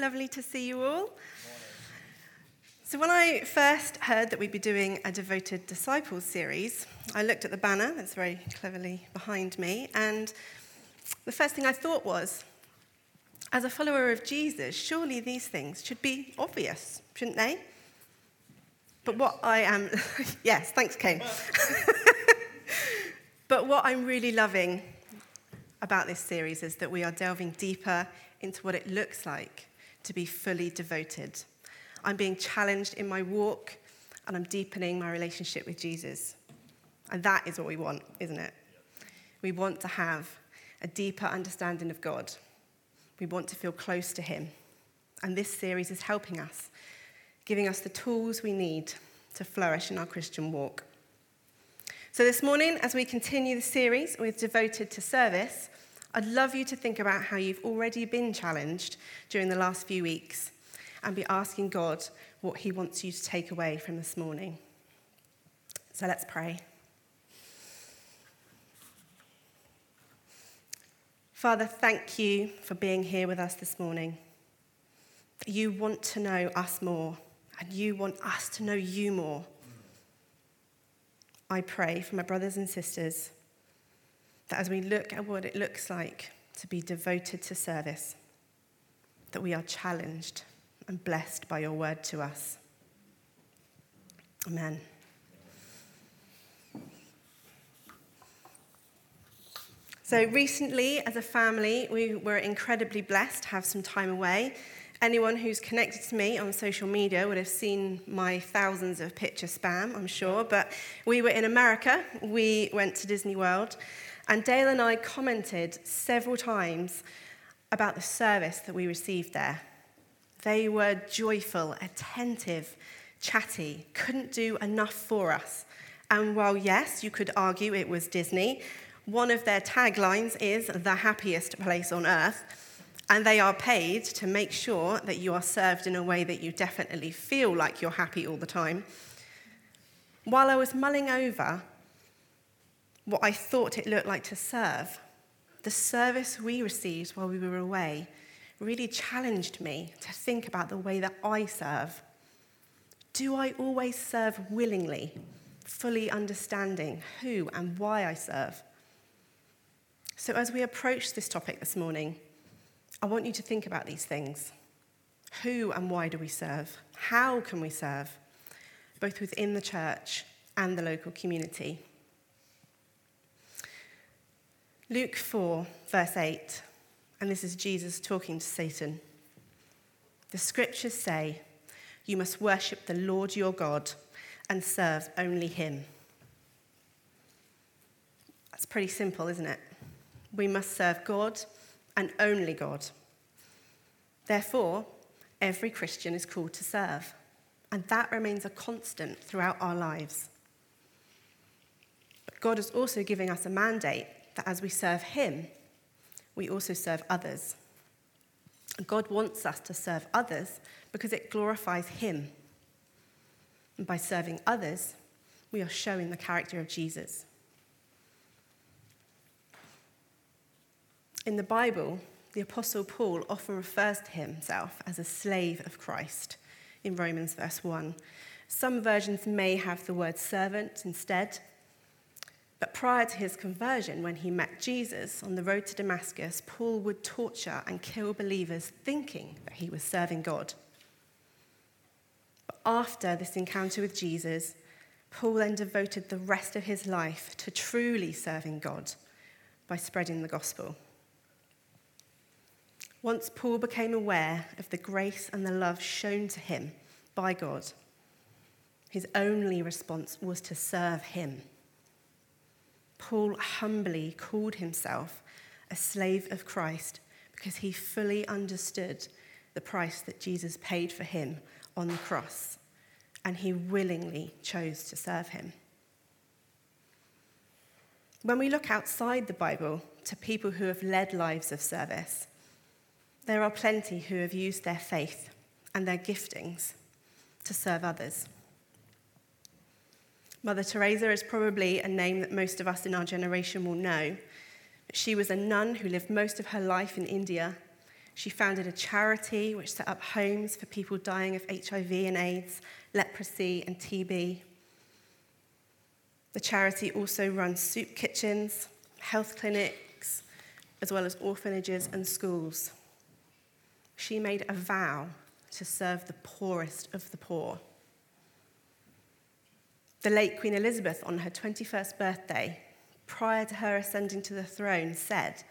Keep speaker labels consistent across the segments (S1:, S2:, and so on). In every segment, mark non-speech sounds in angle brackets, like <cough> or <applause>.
S1: Lovely to see you all. So, when I first heard that we'd be doing a devoted disciples series, I looked at the banner that's very cleverly behind me, and the first thing I thought was, as a follower of Jesus, surely these things should be obvious, shouldn't they? But what I am, <laughs> yes, thanks, Kane. <laughs> but what I'm really loving about this series is that we are delving deeper into what it looks like to be fully devoted. I'm being challenged in my walk and I'm deepening my relationship with Jesus. And that is what we want, isn't it? We want to have a deeper understanding of God. We want to feel close to Him. And this series is helping us, giving us the tools we need to flourish in our Christian walk. So, this morning, as we continue the series with Devoted to Service, I'd love you to think about how you've already been challenged during the last few weeks and be asking God what He wants you to take away from this morning. So let's pray. Father, thank you for being here with us this morning. You want to know us more, and you want us to know you more. I pray for my brothers and sisters that as we look at what it looks like to be devoted to service, that we are challenged and blessed by your word to us. Amen. So, recently, as a family, we were incredibly blessed to have some time away. Anyone who's connected to me on social media would have seen my thousands of picture spam, I'm sure. But we were in America. We went to Disney World. And Dale and I commented several times about the service that we received there. They were joyful, attentive, chatty, couldn't do enough for us. And while, yes, you could argue it was Disney, one of their taglines is the happiest place on earth. And they are paid to make sure that you are served in a way that you definitely feel like you're happy all the time. While I was mulling over what I thought it looked like to serve, the service we received while we were away really challenged me to think about the way that I serve. Do I always serve willingly, fully understanding who and why I serve? So, as we approach this topic this morning, I want you to think about these things. Who and why do we serve? How can we serve, both within the church and the local community? Luke 4, verse 8, and this is Jesus talking to Satan. The scriptures say, You must worship the Lord your God and serve only him. That's pretty simple, isn't it? We must serve God and only God. Therefore, every Christian is called to serve, and that remains a constant throughout our lives. But God is also giving us a mandate that as we serve Him, we also serve others. God wants us to serve others because it glorifies Him. And by serving others, we are showing the character of Jesus. In the Bible, the Apostle Paul often refers to himself as a slave of Christ in Romans verse 1. Some versions may have the word servant instead, but prior to his conversion, when he met Jesus on the road to Damascus, Paul would torture and kill believers thinking that he was serving God. But after this encounter with Jesus, Paul then devoted the rest of his life to truly serving God by spreading the gospel. Once Paul became aware of the grace and the love shown to him by God, his only response was to serve him. Paul humbly called himself a slave of Christ because he fully understood the price that Jesus paid for him on the cross, and he willingly chose to serve him. When we look outside the Bible to people who have led lives of service, there are plenty who have used their faith and their giftings to serve others. Mother Teresa is probably a name that most of us in our generation will know. She was a nun who lived most of her life in India. She founded a charity which set up homes for people dying of HIV and AIDS, leprosy, and TB. The charity also runs soup kitchens, health clinics, as well as orphanages and schools. She made a vow to serve the poorest of the poor. The late Queen Elizabeth, on her 21st birthday, prior to her ascending to the throne, said,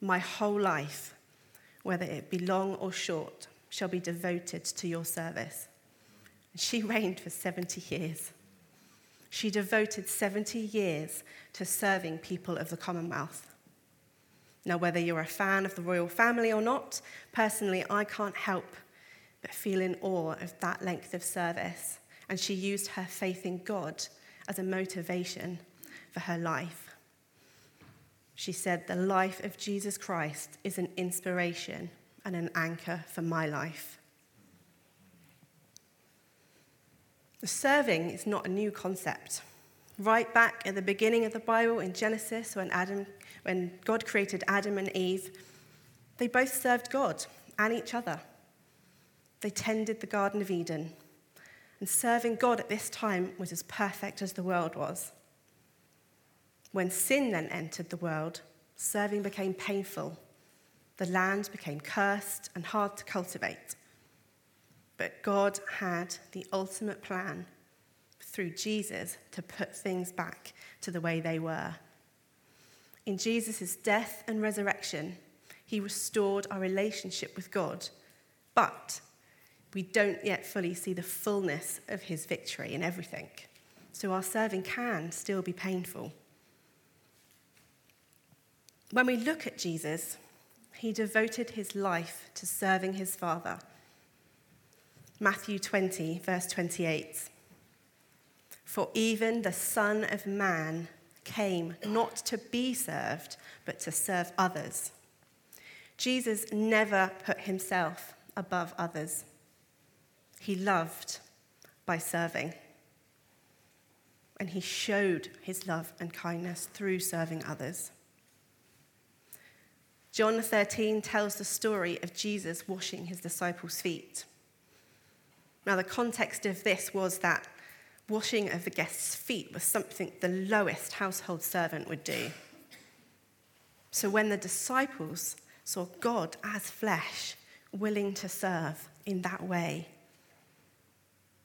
S1: My whole life whether it be long or short, shall be devoted to your service. She <laughs> reigned for 70 years. She devoted 70 years to serving people of the Commonwealth. Now, whether you're a fan of the royal family or not, personally, I can't help but feel in awe of that length of service. And she used her faith in God as a motivation for her life. She said, The life of Jesus Christ is an inspiration and an anchor for my life. Serving is not a new concept. Right back at the beginning of the Bible in Genesis, when, Adam, when God created Adam and Eve, they both served God and each other. They tended the Garden of Eden. And serving God at this time was as perfect as the world was. When sin then entered the world, serving became painful. The land became cursed and hard to cultivate. But God had the ultimate plan through Jesus to put things back to the way they were. In Jesus' death and resurrection, he restored our relationship with God, but we don't yet fully see the fullness of his victory in everything. So our serving can still be painful. When we look at Jesus, he devoted his life to serving his Father. Matthew 20, verse 28. For even the Son of Man came not to be served, but to serve others. Jesus never put himself above others. He loved by serving. And he showed his love and kindness through serving others. John 13 tells the story of Jesus washing his disciples' feet. Now, the context of this was that washing of the guest's feet was something the lowest household servant would do. So, when the disciples saw God as flesh, willing to serve in that way,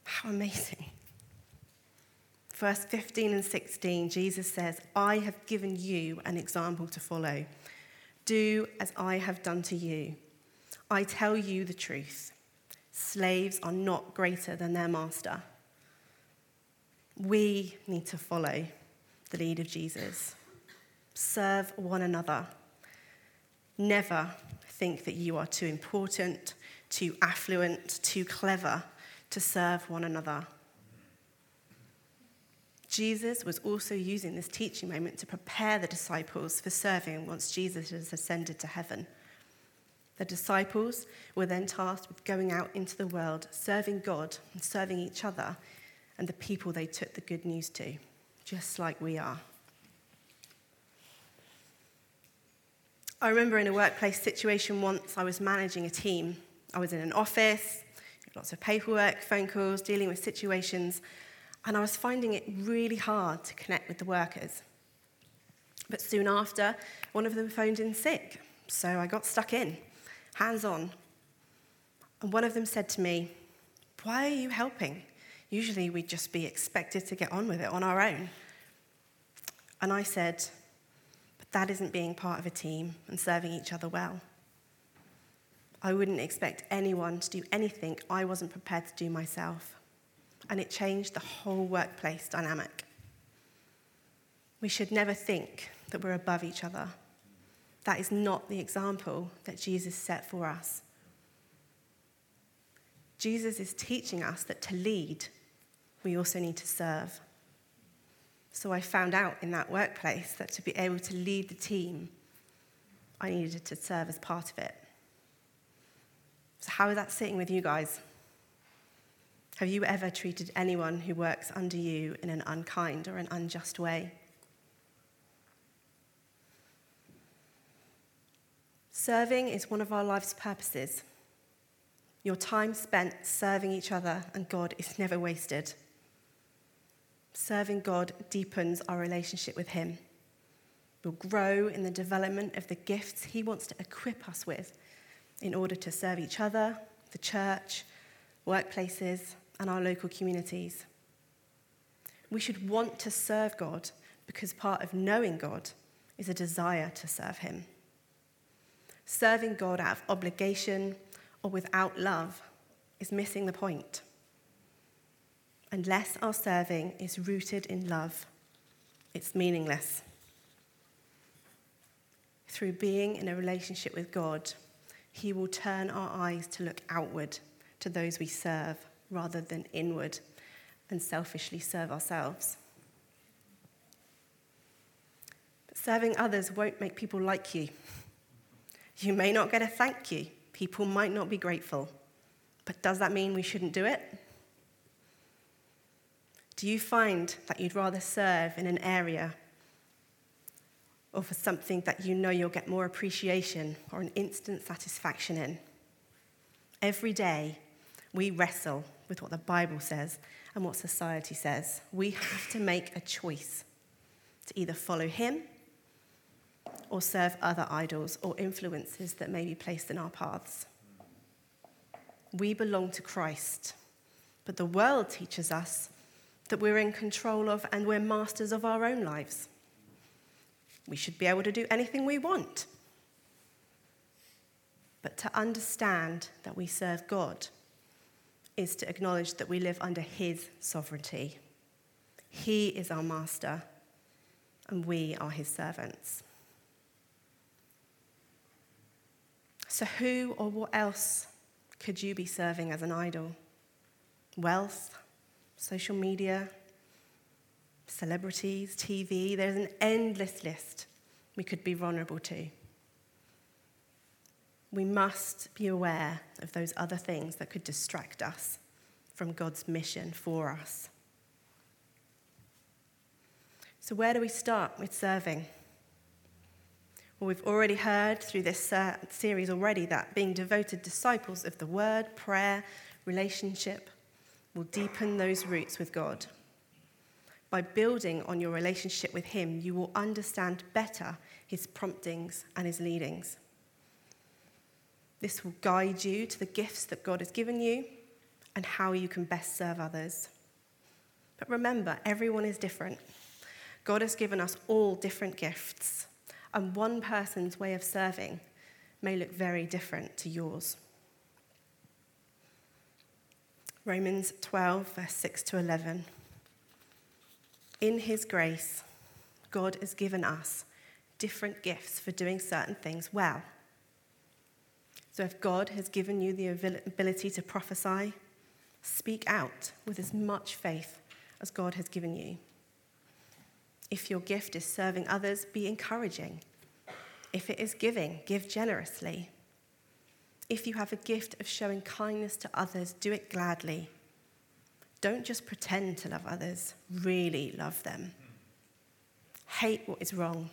S1: how amazing. Verse 15 and 16, Jesus says, I have given you an example to follow. Do as I have done to you. I tell you the truth. Slaves are not greater than their master. We need to follow the lead of Jesus. Serve one another. Never think that you are too important, too affluent, too clever to serve one another. Jesus was also using this teaching moment to prepare the disciples for serving once Jesus has ascended to heaven. The disciples were then tasked with going out into the world, serving God and serving each other and the people they took the good news to, just like we are. I remember in a workplace situation once I was managing a team. I was in an office, lots of paperwork, phone calls, dealing with situations and I was finding it really hard to connect with the workers. But soon after, one of them phoned in sick, so I got stuck in, hands on. And one of them said to me, Why are you helping? Usually we'd just be expected to get on with it on our own. And I said, But that isn't being part of a team and serving each other well. I wouldn't expect anyone to do anything I wasn't prepared to do myself and it changed the whole workplace dynamic. We should never think that we're above each other. That is not the example that Jesus set for us. Jesus is teaching us that to lead, we also need to serve. So I found out in that workplace that to be able to lead the team, I needed to serve as part of it. So, how is that sitting with you guys? Have you ever treated anyone who works under you in an unkind or an unjust way? Serving is one of our life's purposes. Your time spent serving each other and God is never wasted. Serving God deepens our relationship with Him. We'll grow in the development of the gifts He wants to equip us with in order to serve each other, the church, workplaces, and our local communities. We should want to serve God because part of knowing God is a desire to serve Him. Serving God out of obligation or without love is missing the point. Unless our serving is rooted in love, it's meaningless. Through being in a relationship with God, He will turn our eyes to look outward to those we serve rather than inward and selfishly serve ourselves. But serving others won't make people like you. You may not get a thank you, people might not be grateful. But does that mean we shouldn't do it? Do you find that you'd rather serve in an area or for something that you know you'll get more appreciation or an instant satisfaction in? Every day, we wrestle with what the Bible says and what society says. We have to make a choice to either follow Him or serve other idols or influences that may be placed in our paths. We belong to Christ, but the world teaches us that we're in control of and we're masters of our own lives. We should be able to do anything we want. But to understand that we serve God is to acknowledge that we live under His sovereignty. He is our master, and we are His servants. So, who or what else could you be serving as an idol? Wealth, social media, celebrities, TV. There's an endless list we could be vulnerable to we must be aware of those other things that could distract us from God's mission for us. So, where do we start with serving? Well, we've already heard through this uh, series already that being devoted disciples of the word, prayer, relationship will deepen those roots with God. By building on your relationship with Him, you will understand better His promptings and His leadings. This will guide you to the gifts that God has given you and how you can best serve others. But remember, everyone is different. God has given us all different gifts, and one person's way of serving may look very different to yours. Romans 12, verse 6 to 11. In his grace, God has given us different gifts for doing certain things well. So if God has given you the ability to prophesy, speak out with as much faith as God has given you. If your gift is serving others, be encouraging. If it is giving, give generously. If you have a gift of showing kindness to others, do it gladly. Don't just pretend to love others, really love them. Hate what is wrong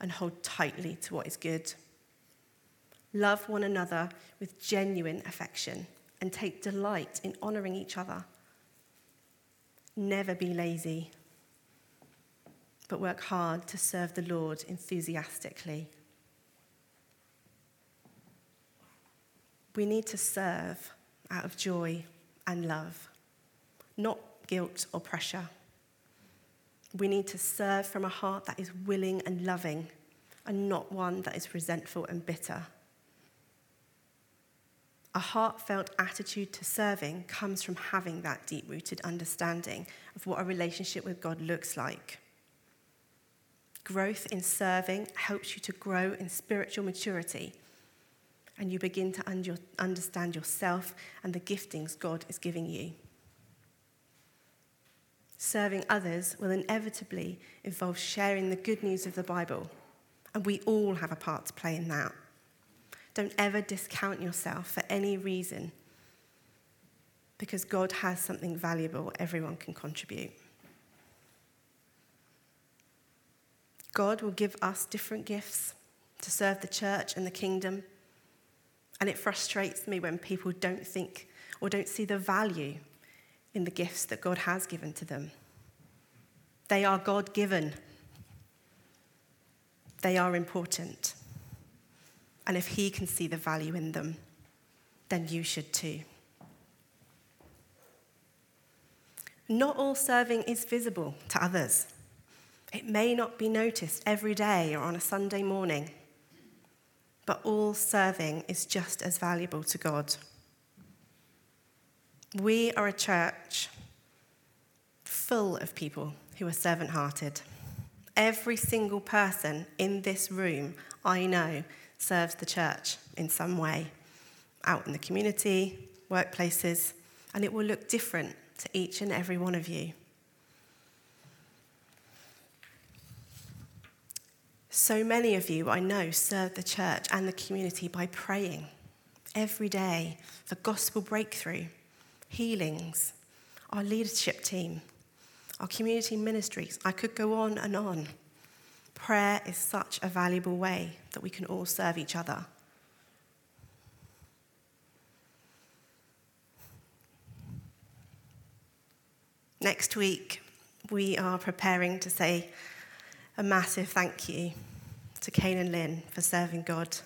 S1: and hold tightly to what is good. Love one another with genuine affection and take delight in honoring each other. Never be lazy, but work hard to serve the Lord enthusiastically. We need to serve out of joy and love, not guilt or pressure. We need to serve from a heart that is willing and loving, and not one that is resentful and bitter. A heartfelt attitude to serving comes from having that deep rooted understanding of what a relationship with God looks like. Growth in serving helps you to grow in spiritual maturity, and you begin to understand yourself and the giftings God is giving you. Serving others will inevitably involve sharing the good news of the Bible, and we all have a part to play in that. Don't ever discount yourself for any reason because God has something valuable everyone can contribute. God will give us different gifts to serve the church and the kingdom. And it frustrates me when people don't think or don't see the value in the gifts that God has given to them. They are God given, they are important. And if He can see the value in them, then you should too. Not all serving is visible to others. It may not be noticed every day or on a Sunday morning, but all serving is just as valuable to God. We are a church full of people who are servant hearted. Every single person in this room I know serves the church in some way, out in the community, workplaces, and it will look different to each and every one of you. So many of you I know serve the church and the community by praying every day for gospel breakthrough, healings, our leadership team, our community ministries. I could go on and on. Prayer is such a valuable way that we can all serve each other. Next week, we are preparing to say a massive thank you to Kane and Lynn for serving God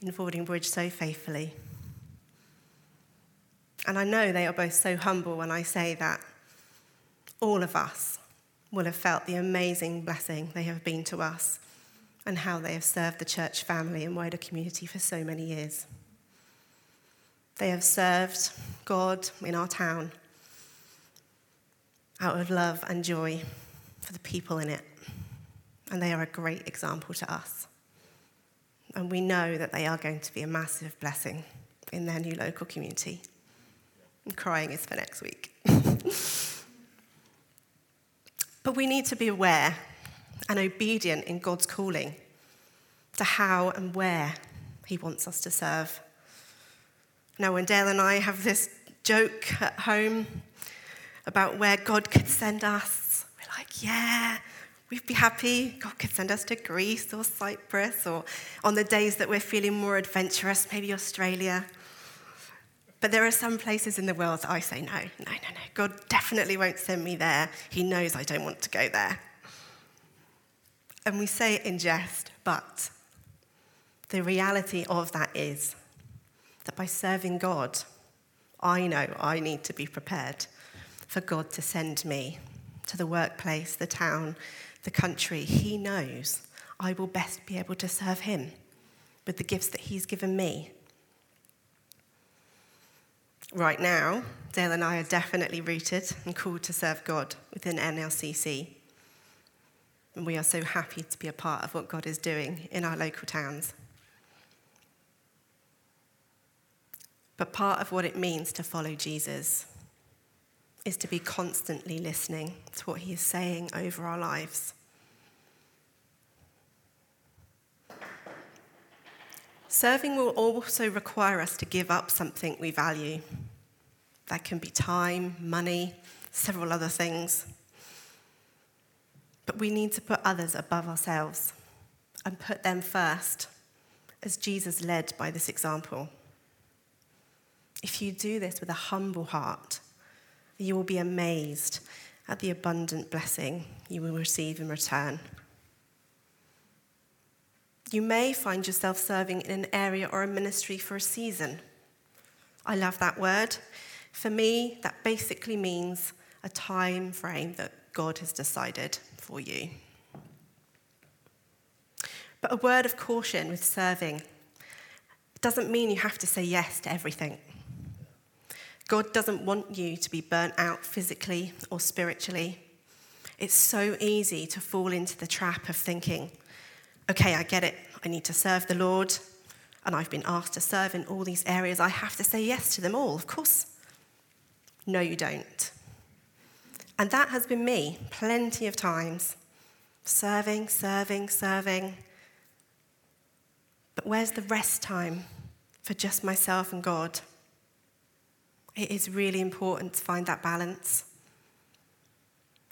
S1: in Fordingbridge so faithfully. And I know they are both so humble when I say that all of us will have felt the amazing blessing they have been to us and how they have served the church family and wider community for so many years. They have served God in our town out of love and joy for the people in it. And they are a great example to us. And we know that they are going to be a massive blessing in their new local community. Crying is for next week. <laughs> but we need to be aware and obedient in God's calling to how and where He wants us to serve. Now, when Dale and I have this joke at home about where God could send us. We're like, yeah, we'd be happy. God could send us to Greece or Cyprus, or on the days that we're feeling more adventurous, maybe Australia. But there are some places in the world that I say, no, no, no, no. God definitely won't send me there. He knows I don't want to go there. And we say it in jest, but the reality of that is that by serving God, I know I need to be prepared for God to send me to the workplace, the town, the country. He knows I will best be able to serve Him with the gifts that He's given me. Right now, Dale and I are definitely rooted and called to serve God within NLCC. And we are so happy to be a part of what God is doing in our local towns. But part of what it means to follow Jesus is to be constantly listening to what He is saying over our lives. Serving will also require us to give up something we value. That can be time, money, several other things. But we need to put others above ourselves and put them first, as Jesus led by this example. If you do this with a humble heart, you will be amazed at the abundant blessing you will receive in return. You may find yourself serving in an area or a ministry for a season. I love that word. For me, that basically means a time frame that God has decided for you. But a word of caution with serving doesn't mean you have to say yes to everything. God doesn't want you to be burnt out physically or spiritually. It's so easy to fall into the trap of thinking, okay, I get it. I need to serve the Lord, and I've been asked to serve in all these areas. I have to say yes to them all, of course. No, you don't. And that has been me plenty of times serving, serving, serving. But where's the rest time for just myself and God? It is really important to find that balance.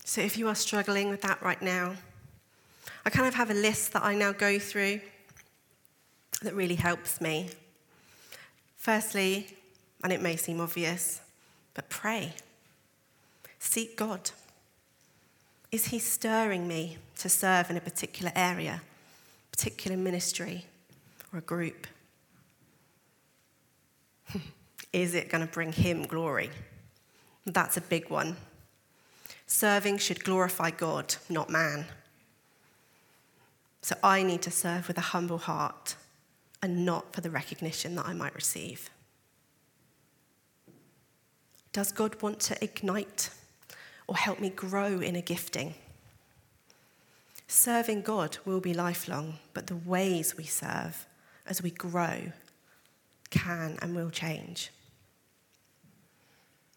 S1: So if you are struggling with that right now, I kind of have a list that I now go through that really helps me. Firstly, and it may seem obvious, but pray. Seek God. Is He stirring me to serve in a particular area, particular ministry, or a group? <laughs> Is it going to bring Him glory? That's a big one. Serving should glorify God, not man. So I need to serve with a humble heart and not for the recognition that I might receive. Does God want to ignite or help me grow in a gifting? Serving God will be lifelong, but the ways we serve as we grow can and will change.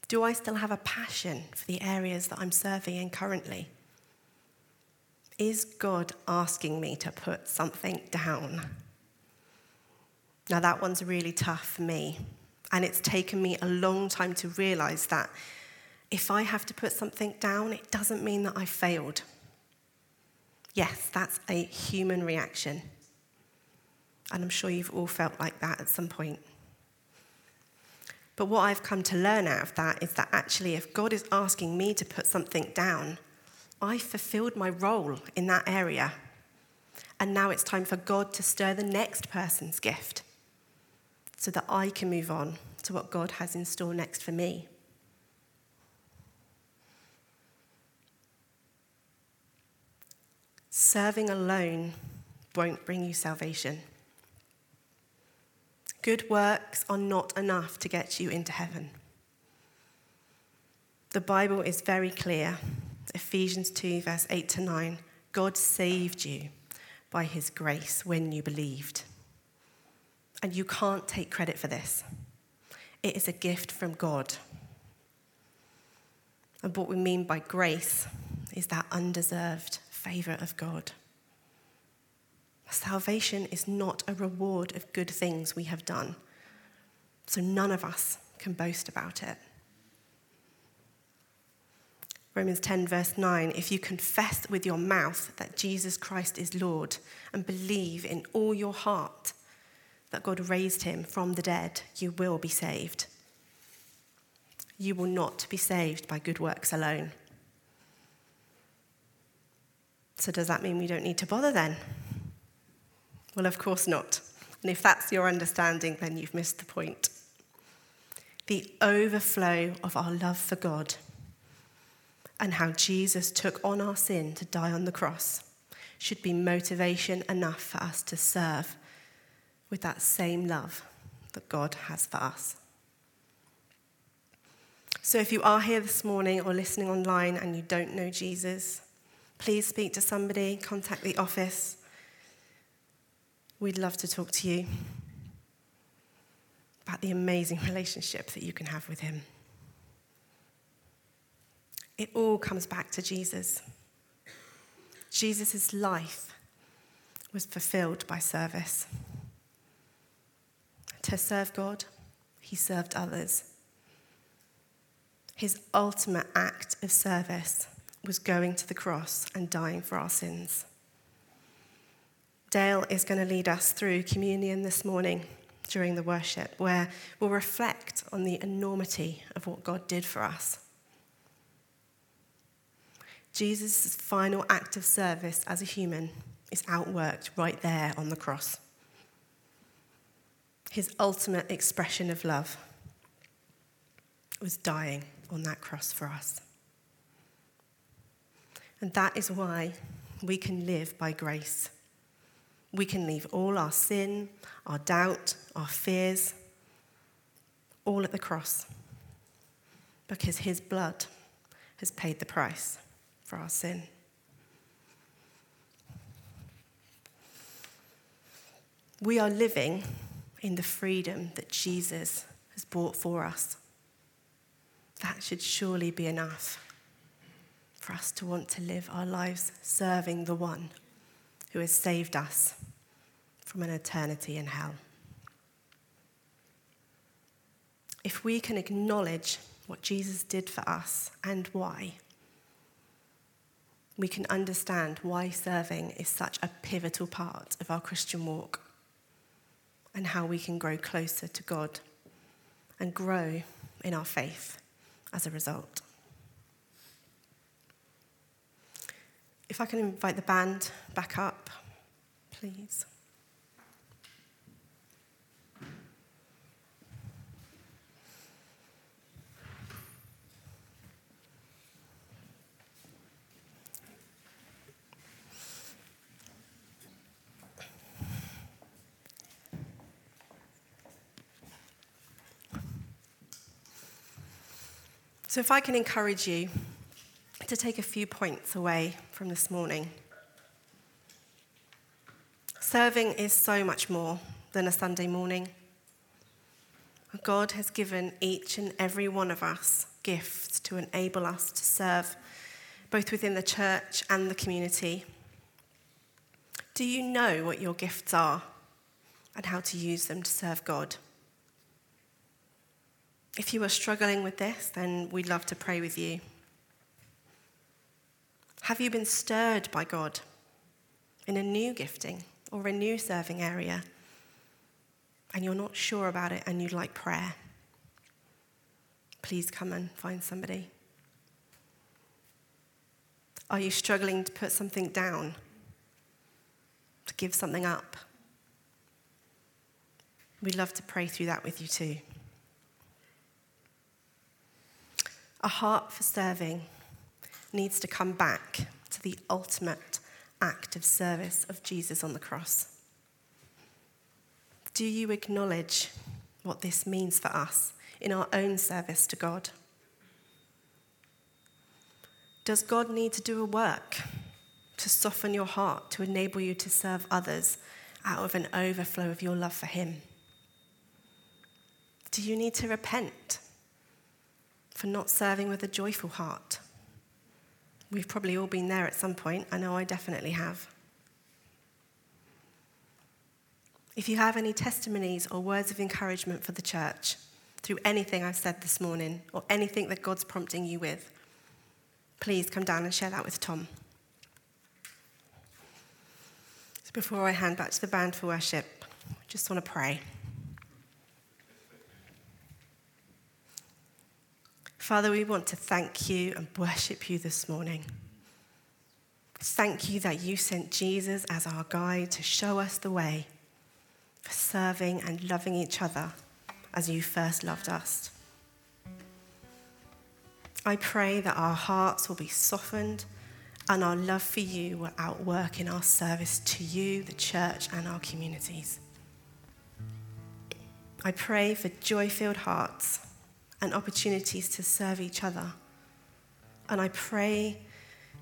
S1: Do I still have a passion for the areas that I'm serving in currently? Is God asking me to put something down? Now, that one's really tough for me. And it's taken me a long time to realize that if I have to put something down, it doesn't mean that I failed. Yes, that's a human reaction. And I'm sure you've all felt like that at some point. But what I've come to learn out of that is that actually, if God is asking me to put something down, I fulfilled my role in that area. And now it's time for God to stir the next person's gift so that I can move on to what God has in store next for me. Serving alone won't bring you salvation. Good works are not enough to get you into heaven. The Bible is very clear. Ephesians 2, verse 8 to 9. God saved you by his grace when you believed. And you can't take credit for this. It is a gift from God. And what we mean by grace is that undeserved favor of God. Salvation is not a reward of good things we have done, so none of us can boast about it. Romans 10, verse 9 if you confess with your mouth that Jesus Christ is Lord and believe in all your heart that God raised him from the dead, you will be saved. You will not be saved by good works alone. So, does that mean we don't need to bother then? Well, of course not. And if that's your understanding, then you've missed the point. The overflow of our love for God and how Jesus took on our sin to die on the cross should be motivation enough for us to serve with that same love that God has for us. So, if you are here this morning or listening online and you don't know Jesus, please speak to somebody, contact the office. We'd love to talk to you about the amazing <laughs> relationship that you can have with Him. It all comes back to Jesus. Jesus' life was fulfilled by service. To serve God, he served others. His ultimate act of service was going to the cross and dying for our sins. Dale is going to lead us through communion this morning during the worship, where we'll reflect on the enormity of what God did for us. Jesus' final act of service as a human is outworked right there on the cross his ultimate expression of love, was dying on that cross for us. And that is why we can live by grace. We can leave all our sin, our doubt, our fears, all at the cross because his blood has paid the price for our sin. We are living in the freedom that Jesus has bought for us. That should surely be enough for us to want to live our lives serving the one who has saved us from an eternity in hell. If we can acknowledge what Jesus did for us and why, we can understand why serving is such a pivotal part of our Christian walk. and how we can grow closer to God and grow in our faith as a result. If I can invite the band back up, please. So, if I can encourage you to take a few points away from this morning. Serving is so much more than a Sunday morning. God has given each and every one of us gifts to enable us to serve both within the church and the community. Do you know what your gifts are and how to use them to serve God? If you are struggling with this, then we'd love to pray with you. Have you been stirred by God in a new gifting or a new serving area and you're not sure about it and you'd like prayer? Please come and find somebody. Are you struggling to put something down, to give something up? We'd love to pray through that with you too. A heart for serving needs to come back to the ultimate act of service of Jesus on the cross. Do you acknowledge what this means for us in our own service to God? Does God need to do a work to soften your heart to enable you to serve others out of an overflow of your love for Him? Do you need to repent for not serving with a joyful heart. We've probably all been there at some point. I know I definitely have. If you have any testimonies or words of encouragement for the church through anything I've said this morning or anything that God's prompting you with, please come down and share that with Tom. So before I hand back to the band for worship, I just want to pray. Father, we want to thank you and worship you this morning. Thank you that you sent Jesus as our guide to show us the way for serving and loving each other as you first loved us. I pray that our hearts will be softened and our love for you will outwork in our service to you, the church, and our communities. I pray for joy filled hearts and opportunities to serve each other. And I pray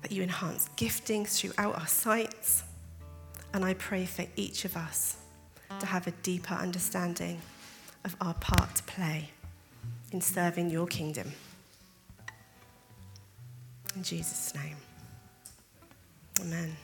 S1: that you enhance gifting throughout our sites. And I pray for each of us to have a deeper understanding of our part to play in serving your kingdom. In Jesus' name, amen.